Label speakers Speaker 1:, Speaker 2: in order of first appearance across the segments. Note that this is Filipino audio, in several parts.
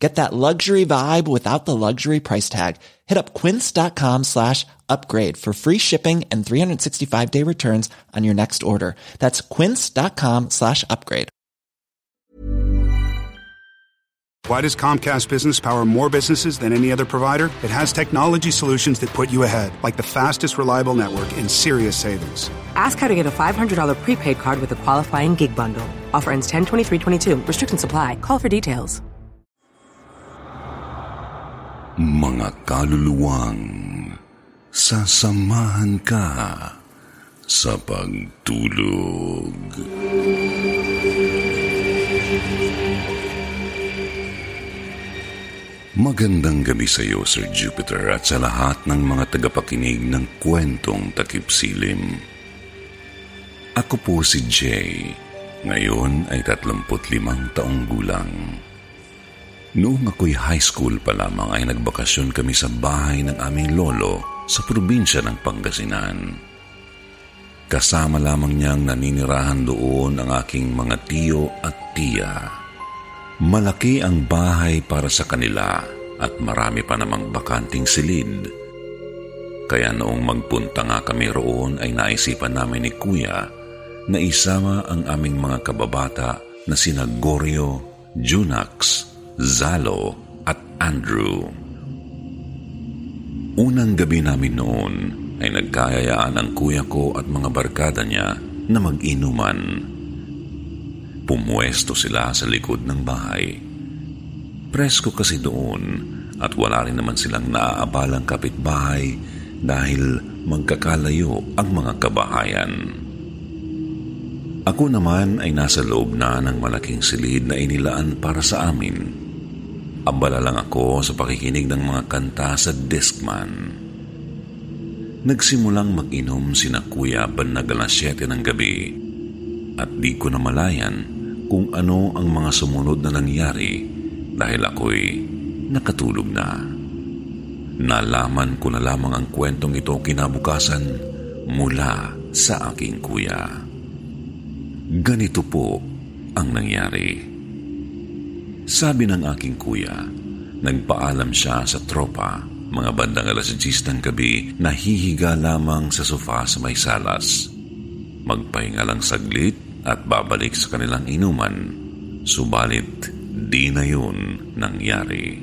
Speaker 1: Get that luxury vibe without the luxury price tag. Hit up quince.com slash upgrade for free shipping and 365 day returns on your next order. That's quince.com slash upgrade.
Speaker 2: Why does Comcast Business power more businesses than any other provider? It has technology solutions that put you ahead, like the fastest reliable network and serious savings.
Speaker 3: Ask how to get a $500 prepaid card with a qualifying gig bundle. Offer ends 10 23 22. Restrictions apply. Call for details.
Speaker 4: Mga kaluluwang sasamahan ka sa pagtulog. Magandang gabi sa iyo, Sir Jupiter, at sa lahat ng mga tagapakinig ng kwentong takip silim. Ako po si Jay. Ngayon ay 35 taong gulang. Noong ako'y high school pa lamang ay nagbakasyon kami sa bahay ng aming lolo sa probinsya ng Pangasinan. Kasama lamang niyang naninirahan doon ang aking mga tiyo at tiya. Malaki ang bahay para sa kanila at marami pa namang bakanting silid. Kaya noong magpunta nga kami roon ay naisipan namin ni Kuya na isama ang aming mga kababata na sina Gorio, Junax, Zalo at Andrew. Unang gabi namin noon ay nagkayayaan ang kuya ko at mga barkada niya na mag-inuman. Pumwesto sila sa likod ng bahay. Presko kasi doon at wala rin naman silang naaabalang kapitbahay dahil magkakalayo ang mga kabahayan. Ako naman ay nasa loob na ng malaking silid na inilaan para sa amin. Abala lang ako sa pakikinig ng mga kanta sa Discman. Nagsimulang mag-inom sina Kuya bandang alas 7 ng gabi at di ko na malayan kung ano ang mga sumunod na nangyari dahil ako'y nakatulog na. Nalaman ko na lamang ang kwentong ito kinabukasan mula sa aking kuya. Ganito po ang nangyari. Sabi ng aking kuya, nagpaalam siya sa tropa mga bandang alas 10 ng gabi na hihiga lamang sa sofa sa may salas. Magpahinga lang saglit at babalik sa kanilang inuman. Subalit, di na yun nangyari.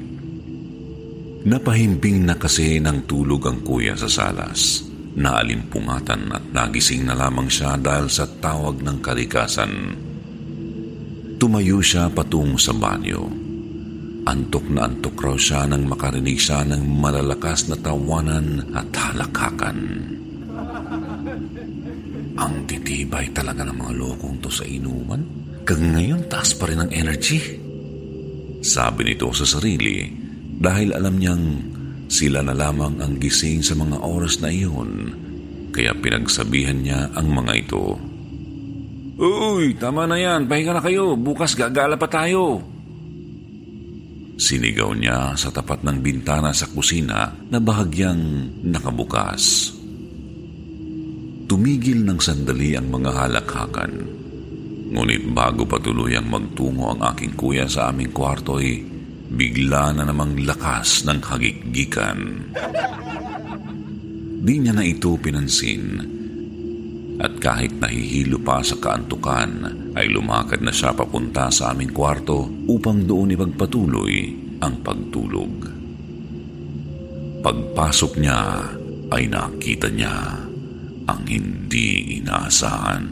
Speaker 4: Napahimbing na kasi ng tulog ang kuya sa salas. Naalimpungatan at nagising na lamang siya dahil sa tawag ng kalikasan. Tumayo siya patungo sa banyo. Antok na antok raw siya nang makarinig siya ng malalakas na tawanan at halakakan. Ang titibay talaga ng mga lokong to sa inuman. Kag ngayon, taas pa rin ang energy. Sabi nito sa sarili dahil alam niyang sila na lamang ang gising sa mga oras na iyon. Kaya pinagsabihan niya ang mga ito. Uy, tama na yan. Pahinga na kayo. Bukas gagala pa tayo. Sinigaw niya sa tapat ng bintana sa kusina na bahagyang nakabukas. Tumigil ng sandali ang mga halakhakan. Ngunit bago pa tuluyang magtungo ang aking kuya sa aming kwarto ay bigla na namang lakas ng hagikgikan. Di niya na ito pinansin at kahit nahihilo pa sa kaantukan ay lumakad na siya papunta sa aming kwarto upang doon ipagpatuloy ang pagtulog. Pagpasok niya ay nakita niya ang hindi inaasahan.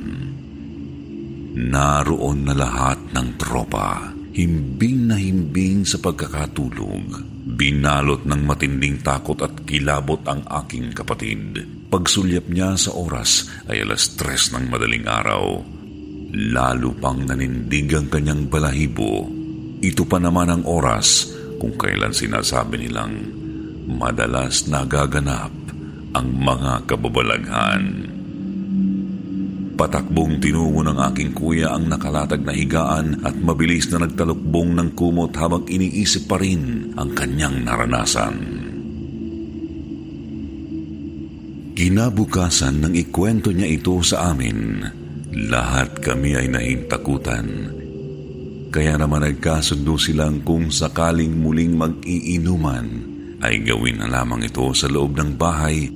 Speaker 4: Naroon na lahat ng tropa, himbing na himbing sa pagkakatulog. Binalot ng matinding takot at kilabot ang aking kapatid. Pagsulyap niya sa oras ay alas tres ng madaling araw. Lalo pang nanindig ang kanyang balahibo. Ito pa naman ang oras kung kailan sinasabi nilang madalas nagaganap ang mga kababalaghan. Patakbong tinungo ng aking kuya ang nakalatag na higaan at mabilis na nagtalukbong ng kumot habang iniisip pa rin ang kanyang naranasan. Kinabukasan nang ikwento niya ito sa amin, lahat kami ay nahintakutan. Kaya naman nagkasundo silang kung sakaling muling mag-iinuman, ay gawin na lamang ito sa loob ng bahay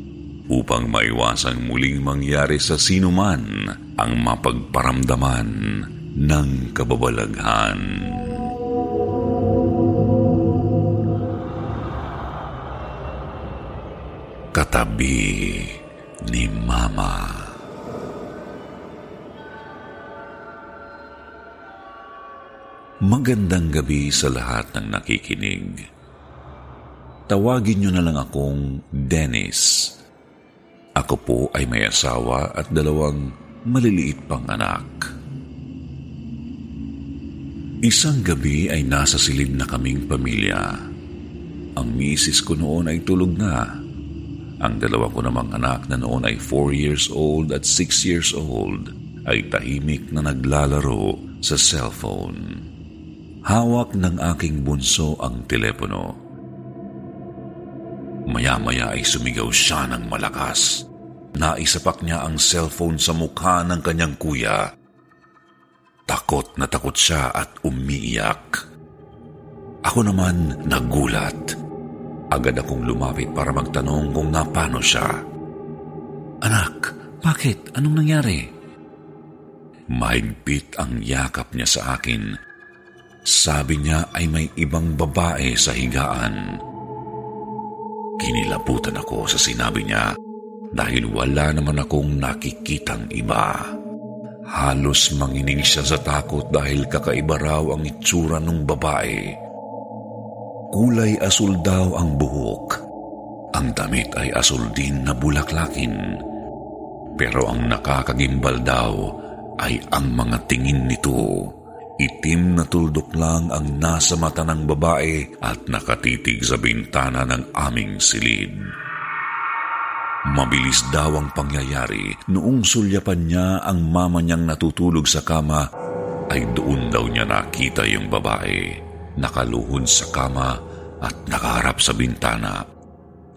Speaker 4: upang maiwasang muling mangyari sa sinuman ang mapagparamdaman ng kababalaghan. Katabi ni Mama. Magandang gabi sa lahat ng nakikinig. Tawagin niyo na lang akong Dennis. Ako po ay may asawa at dalawang maliliit pang anak. Isang gabi ay nasa silid na kaming pamilya. Ang misis ko noon ay tulog na. Ang dalawa ko namang anak na noon ay 4 years old at 6 years old ay tahimik na naglalaro sa cellphone. Hawak ng aking bunso ang telepono. Maya-maya ay sumigaw siya ng malakas. Naisapak niya ang cellphone sa mukha ng kanyang kuya. Takot na takot siya at umiiyak. Ako naman nagulat. Agad akong lumapit para magtanong kung napano siya. Anak, bakit? Anong nangyari? Mahigpit ang yakap niya sa akin. Sabi niya ay may ibang babae sa higaan. Kinilabutan ako sa sinabi niya dahil wala naman akong nakikitang iba. Halos manginig siya sa takot dahil kakaiba raw ang itsura ng babae. Kulay asul daw ang buhok. Ang damit ay asul din na bulaklakin. Pero ang nakakagimbal daw ay ang mga tingin nito. Itim na tuldok lang ang nasa mata ng babae at nakatitig sa bintana ng aming silid. Mabilis daw ang pangyayari. Noong sulyapan niya ang mama niyang natutulog sa kama, ay doon daw niya nakita yung babae. Nakaluhod sa kama at nakaharap sa bintana.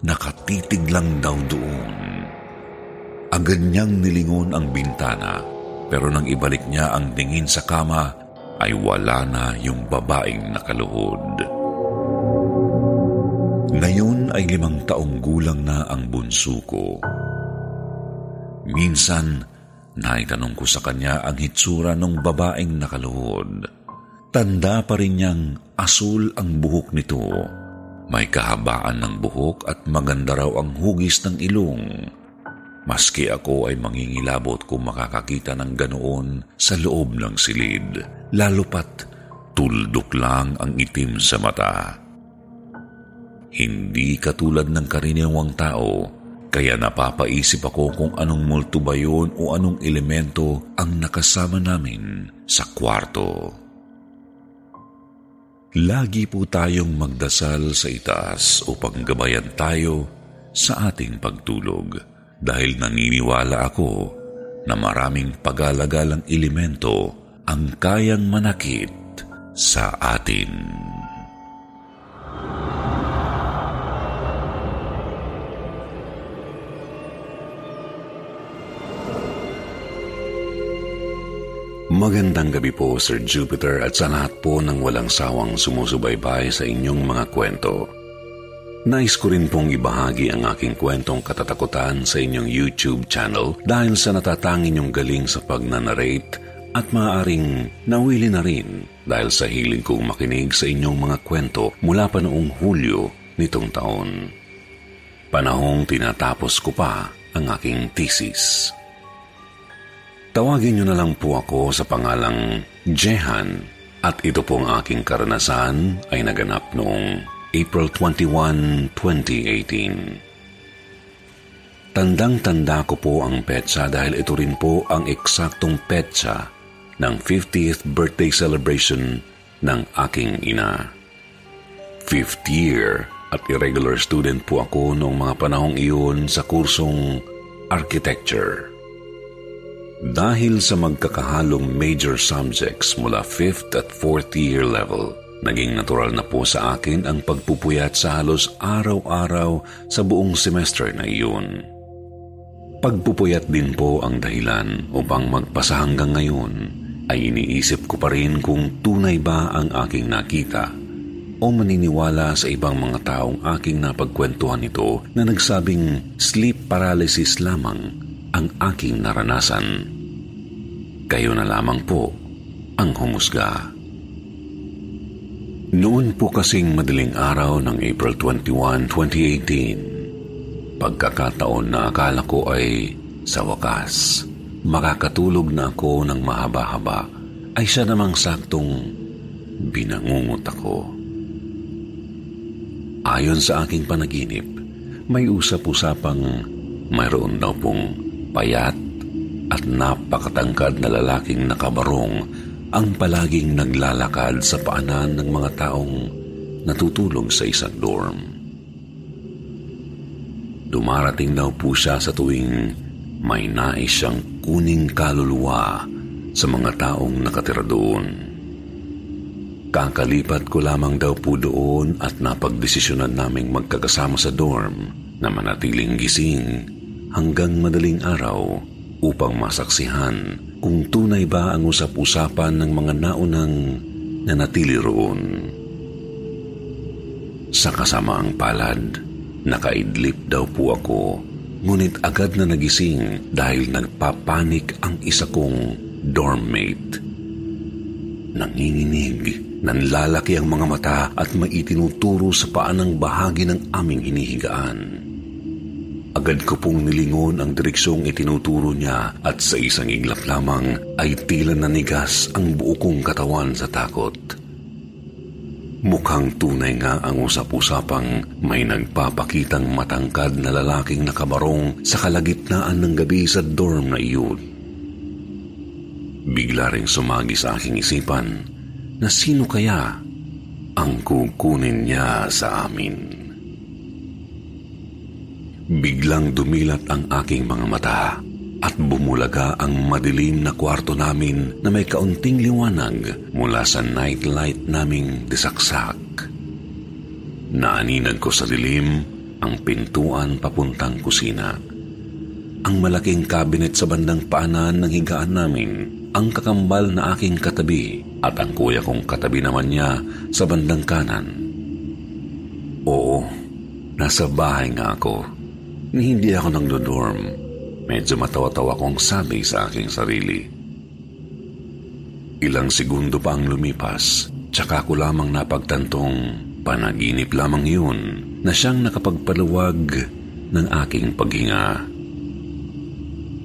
Speaker 4: Nakatitig lang daw doon. Agad niyang nilingon ang bintana, pero nang ibalik niya ang tingin sa kama, ay wala na yung babaeng nakaluhod. Ngayon ay limang taong gulang na ang bunso ko. Minsan, naitanong ko sa kanya ang hitsura ng babaeng nakaluhod. Tanda pa rin niyang asul ang buhok nito. May kahabaan ng buhok at maganda raw ang hugis ng ilong. Maski ako ay mangingilabot kung makakakita ng ganoon sa loob ng silid, lalo pat tuldok lang ang itim sa mata. Hindi katulad ng karaniwang tao, kaya napapaisip ako kung anong multo ba yun o anong elemento ang nakasama namin sa kwarto. Lagi po tayong magdasal sa itaas upang gabayan tayo sa ating pagtulog dahil naniniwala ako na maraming pagalagalang elemento ang kayang manakit sa atin. Magandang gabi po Sir Jupiter at sa lahat po ng walang sawang sumusubaybay sa inyong mga kwento. Nais ko rin pong ibahagi ang aking kwentong katatakutan sa inyong YouTube channel dahil sa natatangin yung galing sa pagnanarrate at maaaring nawili na rin dahil sa hiling kong makinig sa inyong mga kwento mula pa noong Hulyo nitong taon. Panahong tinatapos ko pa ang aking thesis. Tawagin niyo na lang po ako sa pangalang Jehan at ito pong aking karanasan ay naganap noong April 21, 2018. Tandang-tanda ko po ang petsa dahil ito rin po ang eksaktong petsa ng 50th birthday celebration ng aking ina. Fifth year at irregular student po ako noong mga panahong iyon sa kursong architecture. Dahil sa magkakahalong major subjects mula 5th at 4th year level, naging natural na po sa akin ang pagpupuyat sa halos araw-araw sa buong semester na iyon. Pagpupuyat din po ang dahilan upang magpasa hanggang ngayon ay iniisip ko pa rin kung tunay ba ang aking nakita o maniniwala sa ibang mga taong aking napagkwentuhan nito na nagsabing sleep paralysis lamang ang aking naranasan. Kayo na lamang po ang humusga. Noon po kasing madaling araw ng April 21, 2018, pagkakataon na akala ko ay sa wakas, makakatulog na ako ng mahaba-haba, ay siya namang saktong binangungot ako. Ayon sa aking panaginip, may usap-usapang mayroon daw pong payat at napakatangkad na lalaking nakabarong ang palaging naglalakad sa paanan ng mga taong natutulog sa isang dorm. Dumarating daw po siya sa tuwing may nais siyang kuning kaluluwa sa mga taong nakatira doon. Kakalipat ko lamang daw po doon at napagdesisyonan naming magkakasama sa dorm na manatiling gising hanggang madaling araw upang masaksihan kung tunay ba ang usap-usapan ng mga naunang nanatili roon. Sa kasamaang palad, nakaidlip daw po ako, ngunit agad na nagising dahil nagpapanik ang isa kong dormmate. Nanginginig, nanlalaki ang mga mata at maitinuturo sa paanang bahagi ng aming hinihigaan. Agad ko pong nilingon ang direksyong itinuturo niya at sa isang iglap lamang ay tila nanigas ang buo kong katawan sa takot. Mukhang tunay nga ang usap-usapang may nagpapakitang matangkad na lalaking nakabarong sa kalagitnaan ng gabi sa dorm na iyon. Bigla ring sumagi sa aking isipan na sino kaya ang kukunin niya sa amin. Biglang dumilat ang aking mga mata at bumulaga ang madilim na kwarto namin na may kaunting liwanag mula sa nightlight naming disaksak. Naaninag ko sa dilim ang pintuan papuntang kusina. Ang malaking kabinet sa bandang paanan ng higaan namin, ang kakambal na aking katabi at ang kuya kong katabi naman niya sa bandang kanan. Oo, nasa bahay nga ako ni hindi ako nagdo-dorm. Medyo matawa-tawa kong sabi sa aking sarili. Ilang segundo pa ang lumipas, tsaka ko lamang napagtantong panaginip lamang yun na siyang nakapagpaluwag ng aking paghinga.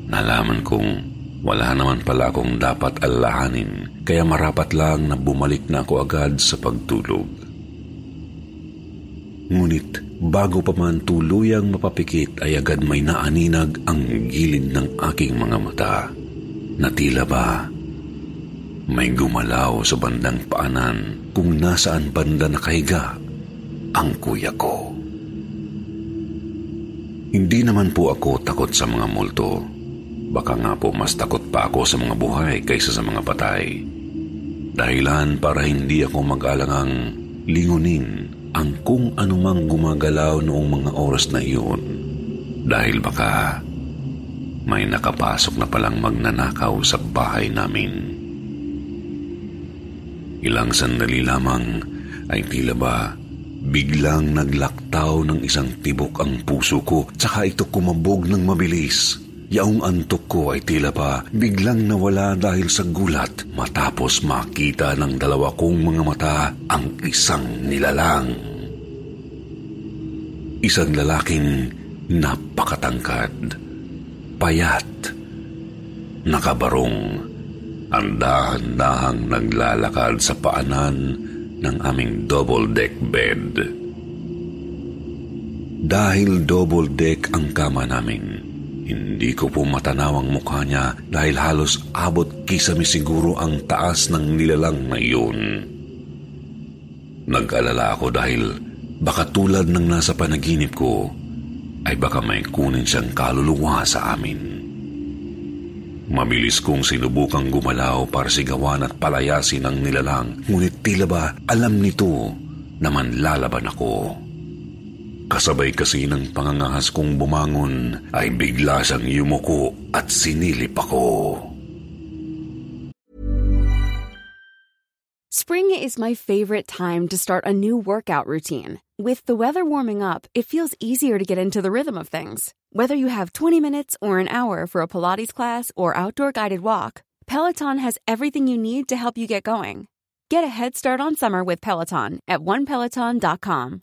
Speaker 4: Nalaman kong wala naman pala akong dapat alahanin kaya marapat lang na bumalik na ako agad sa pagtulog. Ngunit Bago pa man tuluyang mapapikit ay agad may naaninag ang gilid ng aking mga mata. Na tila ba may gumalaw sa bandang paanan kung nasaan banda nakahiga ang kuya ko. Hindi naman po ako takot sa mga multo. Baka nga po mas takot pa ako sa mga buhay kaysa sa mga patay. Dahilan para hindi ako mag-alangang lingunin ang kung anumang gumagalaw noong mga oras na iyon dahil baka may nakapasok na palang magnanakaw sa bahay namin. Ilang sandali lamang ay tila ba biglang naglaktaw ng isang tibok ang puso ko tsaka ito kumabog ng mabilis. Yaong antok ko ay tila pa biglang nawala dahil sa gulat matapos makita ng dalawa kong mga mata ang isang nilalang. Isang lalaking napakatangkad, payat, nakabarong, ang dahan-dahang naglalakad sa paanan ng aming double-deck bed. Dahil double-deck ang kama namin, hindi ko po matanaw ang mukha niya dahil halos abot kisame siguro ang taas ng nilalang na iyon. Nag-alala ako dahil baka tulad ng nasa panaginip ko ay baka may kunin siyang kaluluwa sa amin. Mabilis kong sinubukang gumalaw para sigawan at palayasin ang nilalang, ngunit tila ba alam nito na manlalaban ako. Kasabay kasi ng pangangahas kong bumangon ay bigla siyang yumuko at sinilip ako.
Speaker 5: Spring is my favorite time to start a new workout routine. With the weather warming up, it feels easier to get into the rhythm of things. Whether you have 20 minutes or an hour for a Pilates class or outdoor guided walk, Peloton has everything you need to help you get going. Get a head start on summer with Peloton at onepeloton.com.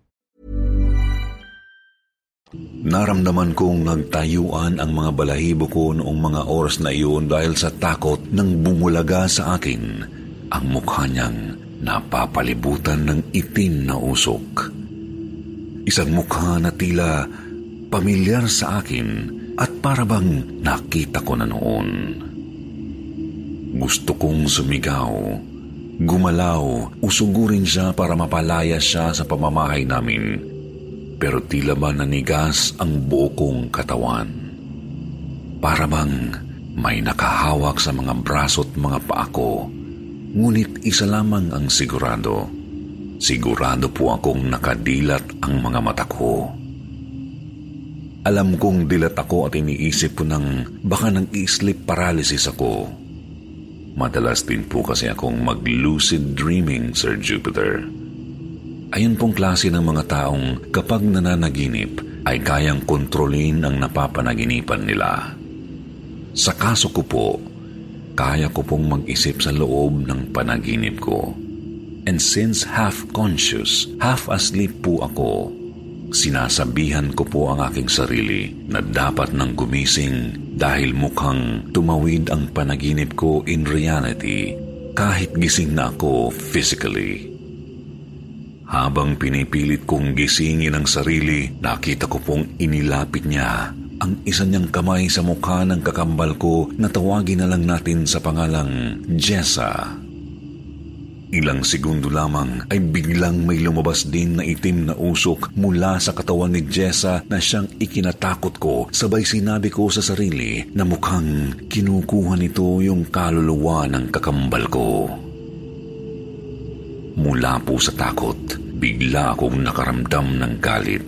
Speaker 4: Naramdaman kong nagtayuan ang mga balahibo ko noong mga oras na iyon dahil sa takot nang bumulaga sa akin ang mukha niyang napapalibutan ng itim na usok. Isang mukha na tila pamilyar sa akin at parabang nakita ko na noon. Gusto kong sumigaw, gumalaw, usugurin siya para mapalaya siya sa pamamahay namin pero tila ba nanigas ang buo kong katawan. Para bang may nakahawak sa mga braso at mga paa ko, ngunit isa lamang ang sigurado. Sigurado po akong nakadilat ang mga mata ko. Alam kong dilat ako at iniisip ko ng baka nag-sleep paralysis ako. Madalas din po kasi akong mag-lucid dreaming, Sir Jupiter. Ayon pong klase ng mga taong kapag nananaginip ay kayang kontrolin ang napapanaginipan nila. Sa kaso ko po, kaya ko pong mag-isip sa loob ng panaginip ko. And since half conscious, half asleep po ako, sinasabihan ko po ang aking sarili na dapat nang gumising dahil mukhang tumawid ang panaginip ko in reality kahit gising na ako physically. Habang pinipilit kong gisingin ang sarili, nakita ko pong inilapit niya ang isa niyang kamay sa mukha ng kakambal ko na tawagin na lang natin sa pangalang Jessa. Ilang segundo lamang ay biglang may lumabas din na itim na usok mula sa katawan ni Jessa na siyang ikinatakot ko sabay sinabi ko sa sarili na mukhang kinukuha nito yung kaluluwa ng kakambal ko. Mula po sa takot, bigla akong nakaramdam ng galit.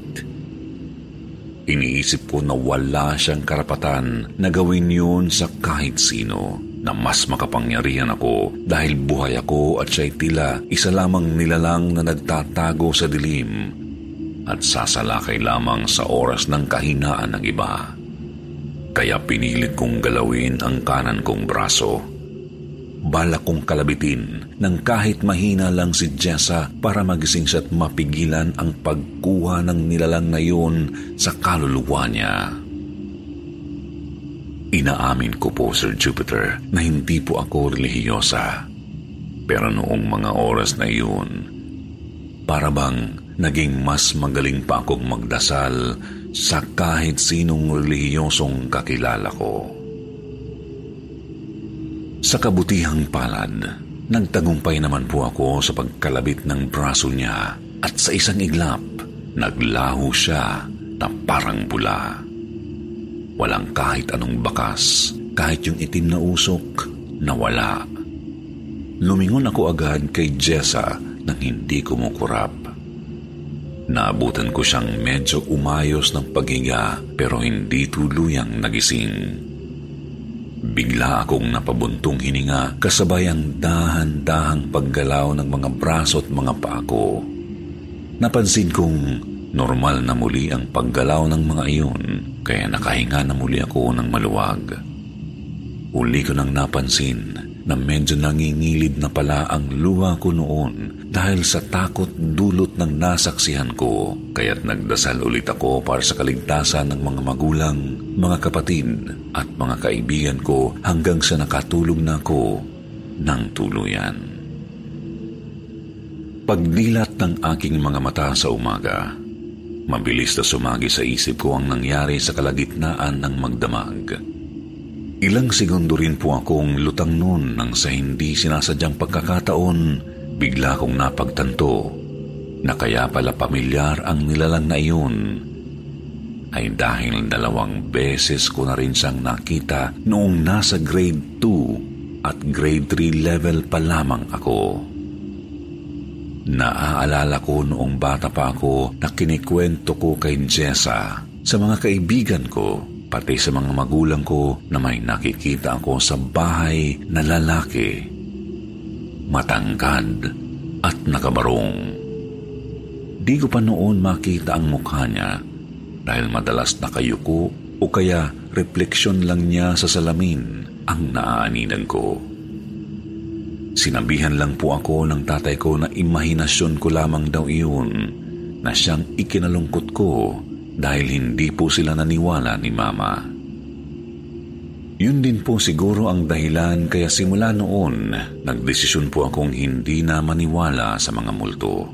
Speaker 4: Iniisip ko na wala siyang karapatan na gawin yun sa kahit sino na mas makapangyarihan ako dahil buhay ako at siya'y tila isa lamang nilalang na nagtatago sa dilim at sasalakay lamang sa oras ng kahinaan ng iba. Kaya pinilit kong galawin ang kanan kong braso balak kong kalabitin ng kahit mahina lang si Jessa para magising siya at mapigilan ang pagkuha ng nilalang na yun sa kaluluwa niya. Inaamin ko po, Sir Jupiter, na hindi po ako relihiyosa. Pero noong mga oras na yun, para bang naging mas magaling pa akong magdasal sa kahit sinong relihiyosong kakilala ko. Sa kabutihang palad, nagtagumpay naman po ako sa pagkalabit ng braso niya at sa isang iglap, naglaho siya na parang pula. Walang kahit anong bakas, kahit yung itim na usok, nawala. Lumingon ako agad kay Jessa nang hindi kumukurap. Naabutan ko siyang medyo umayos ng paghinga pero hindi tuluyang nagising. Bigla akong napabuntong hininga kasabay ang dahan-dahang paggalaw ng mga braso at mga paa ko. Napansin kong normal na muli ang paggalaw ng mga iyon kaya nakahinga na muli ako ng maluwag. Uli ko nang napansin na medyo nangingilid na pala ang luha ko noon dahil sa takot dulot ng nasaksihan ko. Kaya't nagdasal ulit ako para sa kaligtasan ng mga magulang, mga kapatid at mga kaibigan ko hanggang sa nakatulog na ako ng tuluyan. Pagdilat ng aking mga mata sa umaga, mabilis na sumagi sa isip ko ang nangyari sa kalagitnaan ng magdamag. Ilang segundo rin po akong lutang noon nang sa hindi sinasadyang pagkakataon, bigla kong napagtanto na kaya pala pamilyar ang nilalang na iyon ay dahil dalawang beses ko na rin siyang nakita noong nasa grade 2 at grade 3 level pa lamang ako. Naaalala ko noong bata pa ako na kinikwento ko kay Jessa sa mga kaibigan ko pati sa mga magulang ko na may nakikita ako sa bahay na lalaki, matangkad at nakabarong. Di ko pa noon makita ang mukha niya dahil madalas nakayuko o kaya refleksyon lang niya sa salamin ang naaaninan ko. Sinabihan lang po ako ng tatay ko na imahinasyon ko lamang daw iyon na siyang ikinalungkot ko dahil hindi po sila naniwala ni Mama. Yun din po siguro ang dahilan kaya simula noon, nagdesisyon po akong hindi na maniwala sa mga multo.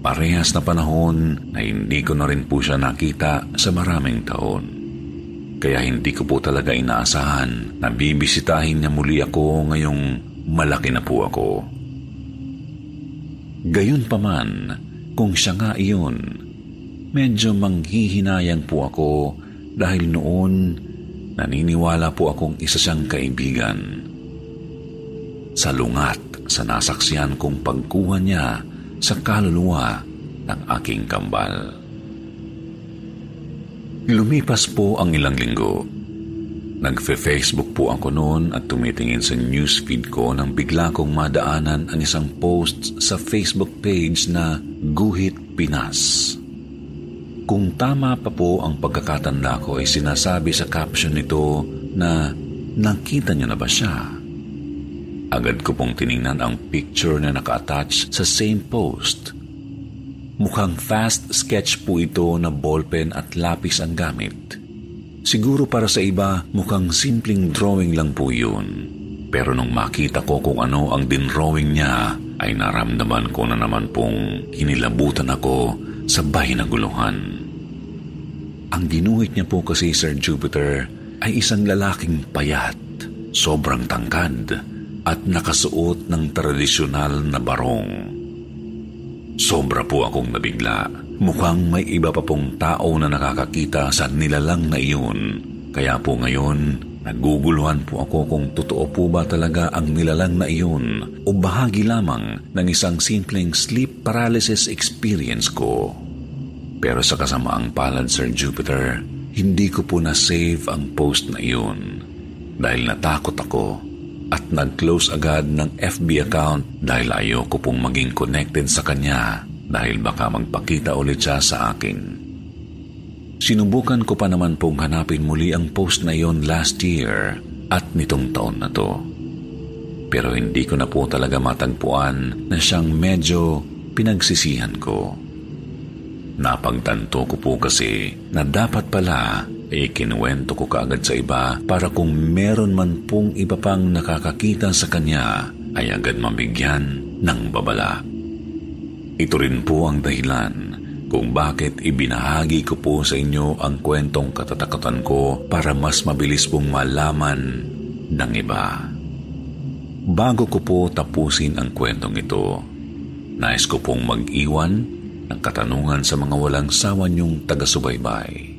Speaker 4: Parehas na panahon na hindi ko na rin po siya nakita sa maraming taon. Kaya hindi ko po talaga inaasahan na bibisitahin niya muli ako ngayong malaki na po ako. Gayon pa man, kung siya nga iyon, medyo manghihinayang po ako dahil noon naniniwala po akong isa siyang kaibigan. Salungat sa nasaksiyan kong pagkuha niya sa kaluluwa ng aking kambal. Lumipas po ang ilang linggo. Nagfe-Facebook po ako noon at tumitingin sa newsfeed ko nang bigla kong madaanan ang isang post sa Facebook page na Guhit Pinas. Kung tama pa po ang pagkakatanda ko ay sinasabi sa caption nito na nakita niyo na ba siya? Agad ko pong tiningnan ang picture na naka-attach sa same post. Mukhang fast sketch po ito na ballpen at lapis ang gamit. Siguro para sa iba, mukhang simpleng drawing lang po yun. Pero nung makita ko kung ano ang dinrawing niya, ay naramdaman ko na naman pong kinilabutan ako sa bahay na guluhan. Ang ginuhit niya po kasi Sir Jupiter ay isang lalaking payat, sobrang tangkad, at nakasuot ng tradisyonal na barong. Sobra po akong nabigla. Mukhang may iba pa pong tao na nakakakita sa nilalang na iyon. Kaya po ngayon, naguguluhan po ako kung totoo po ba talaga ang nilalang na iyon o bahagi lamang ng isang simpleng sleep paralysis experience ko. Pero sa kasamaang palad, Sir Jupiter, hindi ko po na-save ang post na iyon dahil natakot ako at nag-close agad ng FB account dahil ayoko pong maging connected sa kanya dahil baka magpakita ulit siya sa akin. Sinubukan ko pa naman pong hanapin muli ang post na iyon last year at nitong taon na to. Pero hindi ko na po talaga matagpuan na siyang medyo pinagsisihan ko. Napagtanto ko po kasi na dapat pala ay kinuwento ko kaagad sa iba para kung meron man pong iba pang nakakakita sa kanya ay agad mabigyan ng babala. Ito rin po ang dahilan kung bakit ibinahagi ko po sa inyo ang kwentong katatakutan ko para mas mabilis pong malaman ng iba. Bago ko po tapusin ang kwentong ito, nais ko pong mag-iwan ng katanungan sa mga walang sawa niyong taga-subaybay.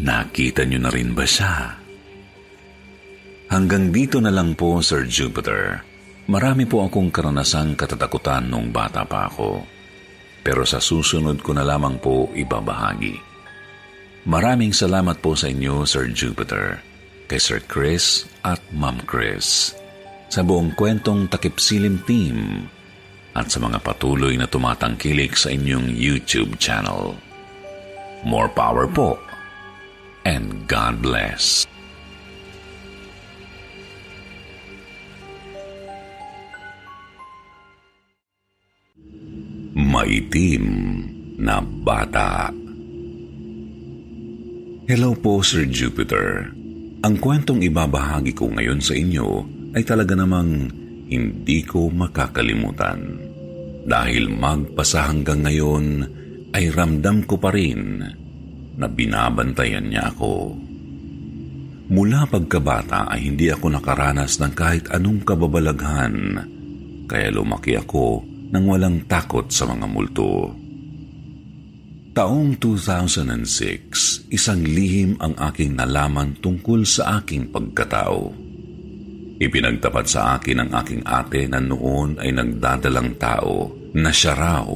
Speaker 4: Nakita niyo na rin ba siya? Hanggang dito na lang po, Sir Jupiter. Marami po akong karanasang katatakutan nung bata pa ako. Pero sa susunod ko na lamang po ibabahagi. Maraming salamat po sa inyo, Sir Jupiter, kay Sir Chris at Ma'am Chris. Sa buong kwentong takipsilim team, at sa mga patuloy na tumatangkilik sa inyong YouTube channel. More power po and God bless. Maitim na bata Hello po Sir Jupiter. Ang kwentong ibabahagi ko ngayon sa inyo ay talaga namang hindi ko makakalimutan. Dahil magpasa hanggang ngayon ay ramdam ko pa rin na binabantayan niya ako. Mula pagkabata ay hindi ako nakaranas ng kahit anong kababalaghan, kaya lumaki ako nang walang takot sa mga multo. Taong 2006, isang lihim ang aking nalaman tungkol sa aking pagkatao. Ipinagtapat sa akin ng aking ate na noon ay nagdadalang tao na siya raw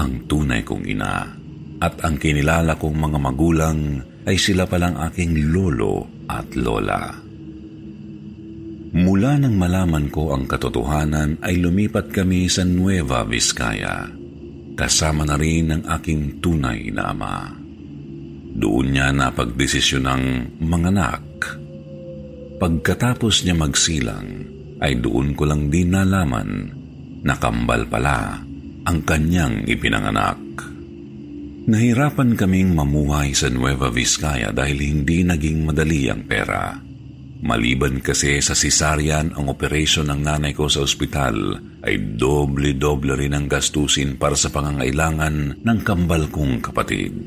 Speaker 4: ang tunay kong ina. At ang kinilala kong mga magulang ay sila palang aking lolo at lola. Mula nang malaman ko ang katotohanan ay lumipat kami sa Nueva Vizcaya. Kasama na rin ang aking tunay na ama. Doon niya napagdesisyon ng manganak. Pagkatapos niya magsilang, ay doon ko lang din nalaman na kambal pala ang kanyang ipinanganak. Nahirapan kaming mamuhay sa Nueva Vizcaya dahil hindi naging madali ang pera. Maliban kasi sa cesarean ang operasyon ng nanay ko sa ospital, ay doble-doble rin ang gastusin para sa pangangailangan ng kambal kong kapatid.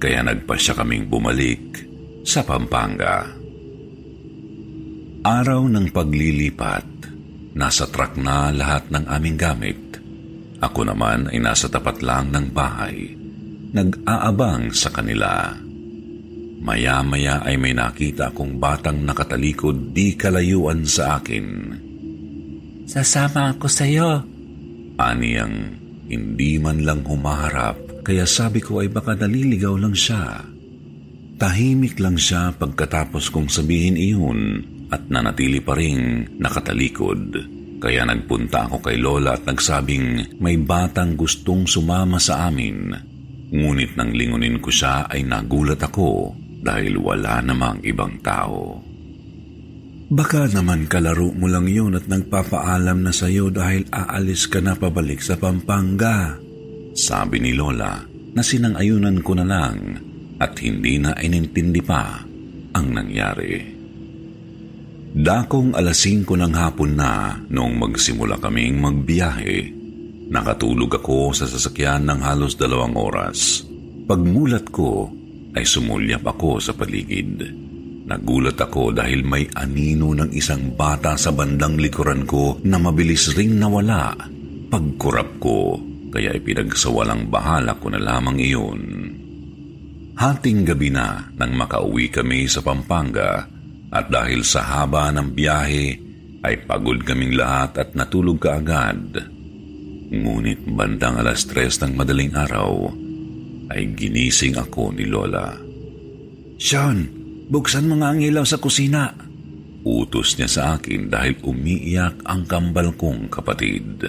Speaker 4: Kaya nagpasya kaming bumalik sa Pampanga. Araw ng paglilipat, nasa truck na lahat ng aming gamit. Ako naman ay nasa tapat lang ng bahay, nag-aabang sa kanila. Maya-maya ay may nakita akong batang nakatalikod di kalayuan sa akin.
Speaker 6: Sasama ako sa iyo.
Speaker 4: Aniyang hindi man lang humaharap kaya sabi ko ay baka naliligaw lang siya. Tahimik lang siya pagkatapos kong sabihin iyon at nanatili pa rin nakatalikod. Kaya nagpunta ako kay Lola at nagsabing may batang gustong sumama sa amin. Ngunit nang lingunin ko siya ay nagulat ako dahil wala namang ibang tao. Baka naman kalaro mo lang yun at nagpapaalam na sa'yo dahil aalis ka na pabalik sa Pampanga. Sabi ni Lola na sinang-ayunan ko na lang at hindi na inintindi pa ang nangyari. Dakong alas 5 ng hapon na noong magsimula kaming magbiyahe. Nakatulog ako sa sasakyan ng halos dalawang oras. Pagmulat ko ay sumulyap ako sa paligid. Nagulat ako dahil may anino ng isang bata sa bandang likuran ko na mabilis ring nawala. Pagkurap ko, kaya ipinagsawalang bahala ko na lamang iyon. Hating gabi na nang makauwi kami sa Pampanga at dahil sa haba ng biyahe ay pagod kaming lahat at natulog kaagad. Ngunit bandang alas tres ng madaling araw ay ginising ako ni Lola. Sean, buksan mo nga ang ilaw sa kusina. Utos niya sa akin dahil umiiyak ang kambal kong kapatid.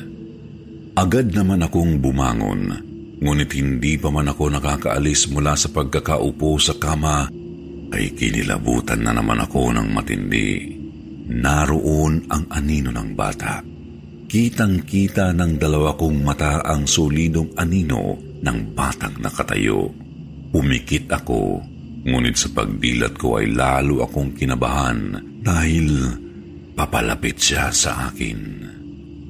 Speaker 4: Agad naman akong bumangon, ngunit hindi pa man ako nakakaalis mula sa pagkakaupo sa kama ay kinilabutan na naman ako ng matindi. Naroon ang anino ng bata. Kitang-kita ng dalawa kong mata ang solidong anino ng batang nakatayo. Umikit ako, ngunit sa pagdilat ko ay lalo akong kinabahan dahil papalapit siya sa akin.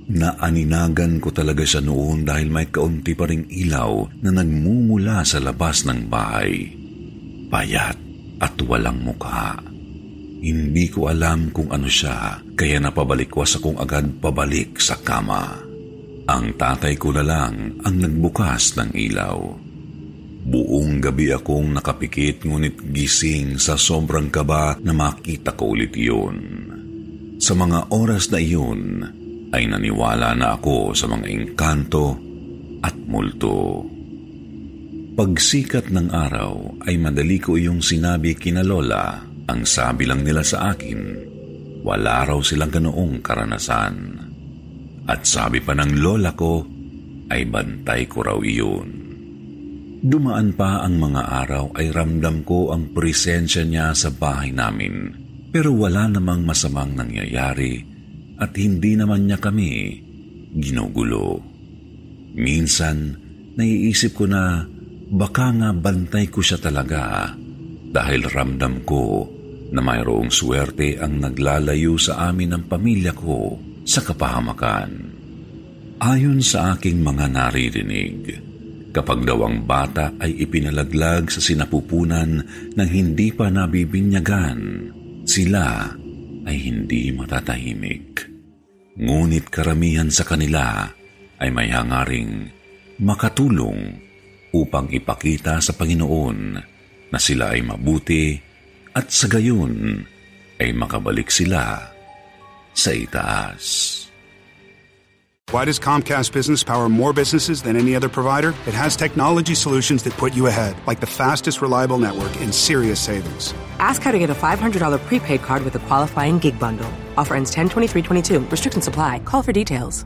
Speaker 4: Naaninagan ko talaga siya noon dahil may kaunti pa ring ilaw na nagmumula sa labas ng bahay. Payat at walang mukha. Hindi ko alam kung ano siya, kaya napabalikwas akong agad pabalik sa kama. Ang tatay ko na lang ang nagbukas ng ilaw. Buong gabi akong nakapikit ngunit gising sa sobrang kaba na makita ko ulit yun. Sa mga oras na iyon, ay naniwala na ako sa mga engkanto at multo. Pagsikat ng araw ay madali ko iyong sinabi kina Lola. Ang sabi lang nila sa akin, wala raw silang ganoong karanasan. At sabi pa ng Lola ko, ay bantay ko raw iyon. Dumaan pa ang mga araw ay ramdam ko ang presensya niya sa bahay namin. Pero wala namang masamang nangyayari at hindi naman niya kami ginugulo. Minsan, naiisip ko na baka nga bantay ko siya talaga dahil ramdam ko na mayroong swerte ang naglalayo sa amin ng pamilya ko sa kapahamakan. Ayon sa aking mga naririnig, kapag daw ang bata ay ipinalaglag sa sinapupunan ng hindi pa nabibinyagan, sila ay hindi matatahimik. Ngunit karamihan sa kanila ay may hangaring makatulong upang ipakita sa Panginoon na sila ay mabuti at sa gayon ay makabalik sila sa itaas.
Speaker 2: Why does Comcast Business power more businesses than any other provider? It has technology solutions that put you ahead, like the fastest reliable network and serious savings.
Speaker 3: Ask how to get a $500 prepaid card with a qualifying gig bundle. Offer ends 10 23 22. Restrictions apply. Call for details.